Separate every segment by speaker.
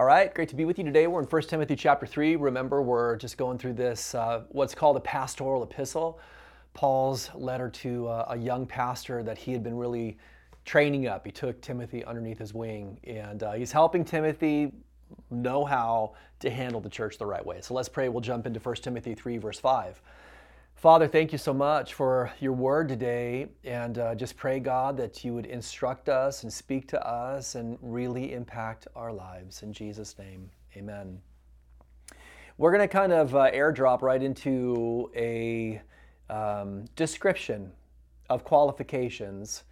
Speaker 1: All right, great to be with you today. We're in 1 Timothy chapter 3. Remember, we're just going through this, uh, what's called a pastoral epistle, Paul's letter to uh, a young pastor that he had been really training up. He took Timothy underneath his wing, and uh, he's helping Timothy know how to handle the church the right way. So let's pray. We'll jump into 1 Timothy 3, verse 5. Father, thank you so much for your word today. And uh, just pray, God, that you would instruct us and speak to us and really impact our lives. In Jesus' name, amen. We're going to kind of uh, airdrop right into a um, description of qualifications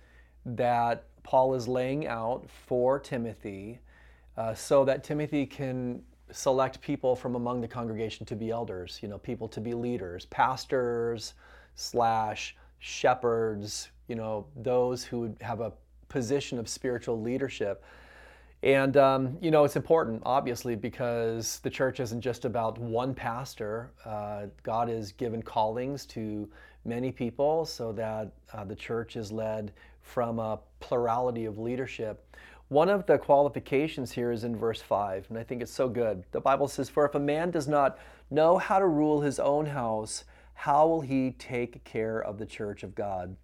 Speaker 1: that Paul is laying out for Timothy uh, so that Timothy can select people from among the congregation to be elders, you know, people to be leaders, pastors slash shepherds, you know, those who have a position of spiritual leadership. And, um, you know, it's important, obviously, because the church isn't just about one pastor. Uh, God has given callings to many people so that uh, the church is led from a plurality of leadership. One of the qualifications here is in verse 5, and I think it's so good. The Bible says, For if a man does not know how to rule his own house, how will he take care of the church of God?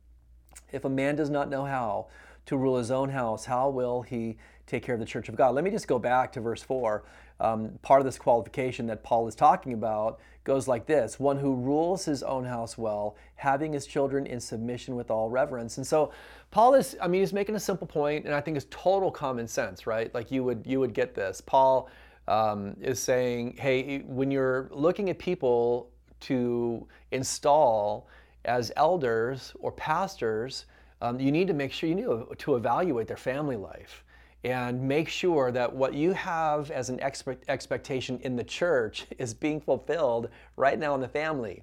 Speaker 1: If a man does not know how to rule his own house, how will he take care of the church of God? Let me just go back to verse 4 um, part of this qualification that Paul is talking about goes like this one who rules his own house well, having his children in submission with all reverence. And so Paul is, I mean, he's making a simple point, and I think it's total common sense, right? Like you would you would get this. Paul um, is saying, hey, when you're looking at people to install as elders or pastors, um, you need to make sure you need to evaluate their family life and make sure that what you have as an expect, expectation in the church is being fulfilled right now in the family.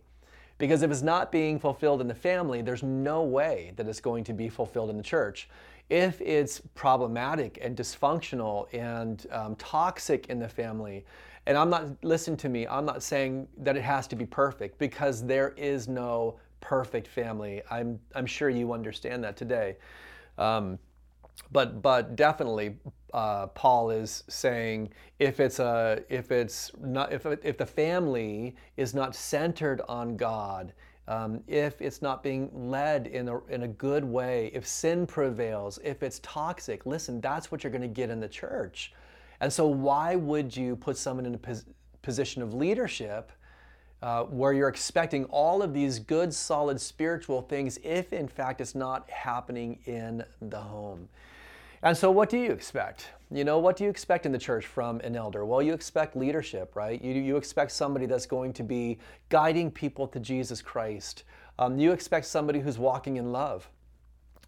Speaker 1: Because if it's not being fulfilled in the family, there's no way that it's going to be fulfilled in the church. If it's problematic and dysfunctional and um, toxic in the family, and I'm not, listen to me, I'm not saying that it has to be perfect because there is no perfect family. I'm, I'm sure you understand that today. Um, but but definitely uh, Paul is saying if it's a if it's not if if the family is not centered on God, um, if it's not being led in a in a good way, if sin prevails, if it's toxic, listen, that's what you're going to get in the church. And so why would you put someone in a pos- position of leadership? Uh, where you're expecting all of these good, solid spiritual things if in fact it's not happening in the home. And so, what do you expect? You know, what do you expect in the church from an elder? Well, you expect leadership, right? You, you expect somebody that's going to be guiding people to Jesus Christ. Um, you expect somebody who's walking in love,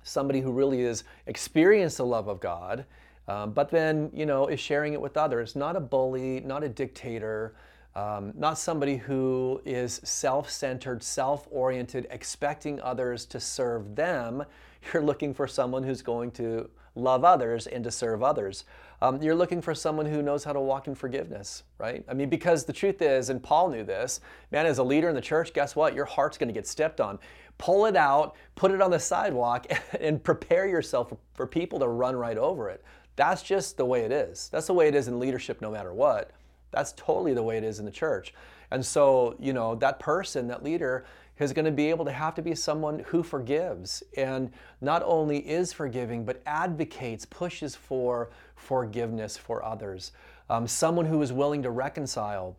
Speaker 1: somebody who really is experienced the love of God, um, but then, you know, is sharing it with others. Not a bully, not a dictator, um, not somebody who is self centered, self oriented, expecting others to serve them. You're looking for someone who's going to love others and to serve others. Um, you're looking for someone who knows how to walk in forgiveness, right? I mean, because the truth is, and Paul knew this, man, as a leader in the church, guess what? Your heart's going to get stepped on. Pull it out, put it on the sidewalk, and prepare yourself for people to run right over it. That's just the way it is. That's the way it is in leadership, no matter what. That's totally the way it is in the church. And so, you know, that person, that leader, is going to be able to have to be someone who forgives and not only is forgiving, but advocates, pushes for forgiveness for others. Um, someone who is willing to reconcile.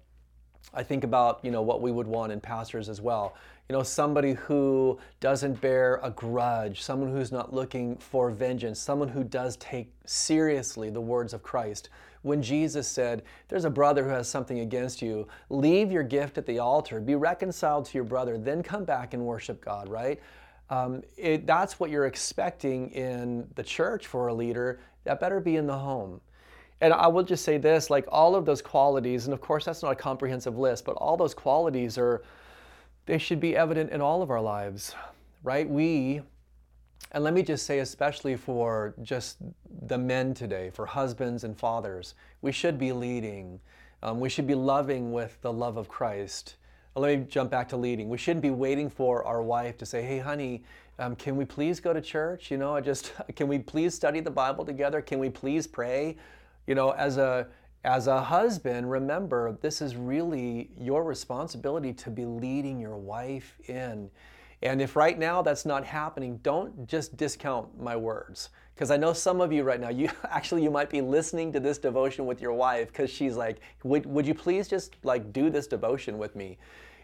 Speaker 1: I think about you know what we would want in pastors as well. You know, somebody who doesn't bear a grudge, someone who's not looking for vengeance, someone who does take seriously the words of Christ when Jesus said, There's a brother who has something against you, leave your gift at the altar, be reconciled to your brother, then come back and worship God, right? Um, it, that's what you're expecting in the church for a leader. That better be in the home. And I will just say this like all of those qualities, and of course, that's not a comprehensive list, but all those qualities are, they should be evident in all of our lives, right? We, and let me just say, especially for just the men today, for husbands and fathers, we should be leading. Um, we should be loving with the love of Christ. Let me jump back to leading. We shouldn't be waiting for our wife to say, "Hey, honey, um, can we please go to church? You know, I just can we please study the Bible together? Can we please pray? You know, as a as a husband, remember this is really your responsibility to be leading your wife in. And if right now that's not happening, don't just discount my words. Because I know some of you right now, you actually you might be listening to this devotion with your wife because she's like, would, would you please just like do this devotion with me?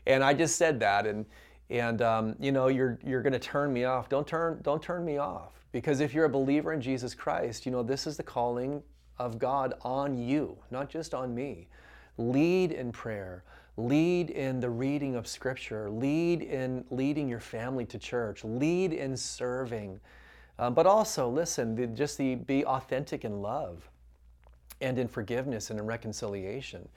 Speaker 1: And I just said that, and and um, you know you're you're to turn me off. Don't turn don't turn me off because if you're a believer in Jesus Christ, you know this is the calling of God on you, not just on me. Lead in prayer. Lead in the reading of Scripture. Lead in leading your family to church. Lead in serving. Um, but also, listen, the, just the, be authentic in love and in forgiveness and in reconciliation.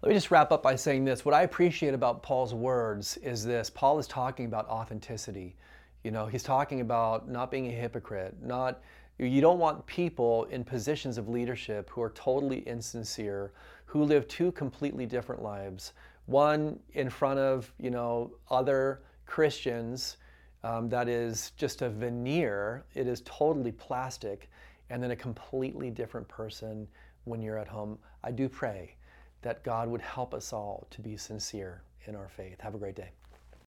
Speaker 1: Let me just wrap up by saying this. What I appreciate about Paul's words is this Paul is talking about authenticity. You know, he's talking about not being a hypocrite, not you don't want people in positions of leadership who are totally insincere, who live two completely different lives. One in front of, you know, other Christians um, that is just a veneer. It is totally plastic. And then a completely different person when you're at home. I do pray that God would help us all to be sincere in our faith. Have a great day.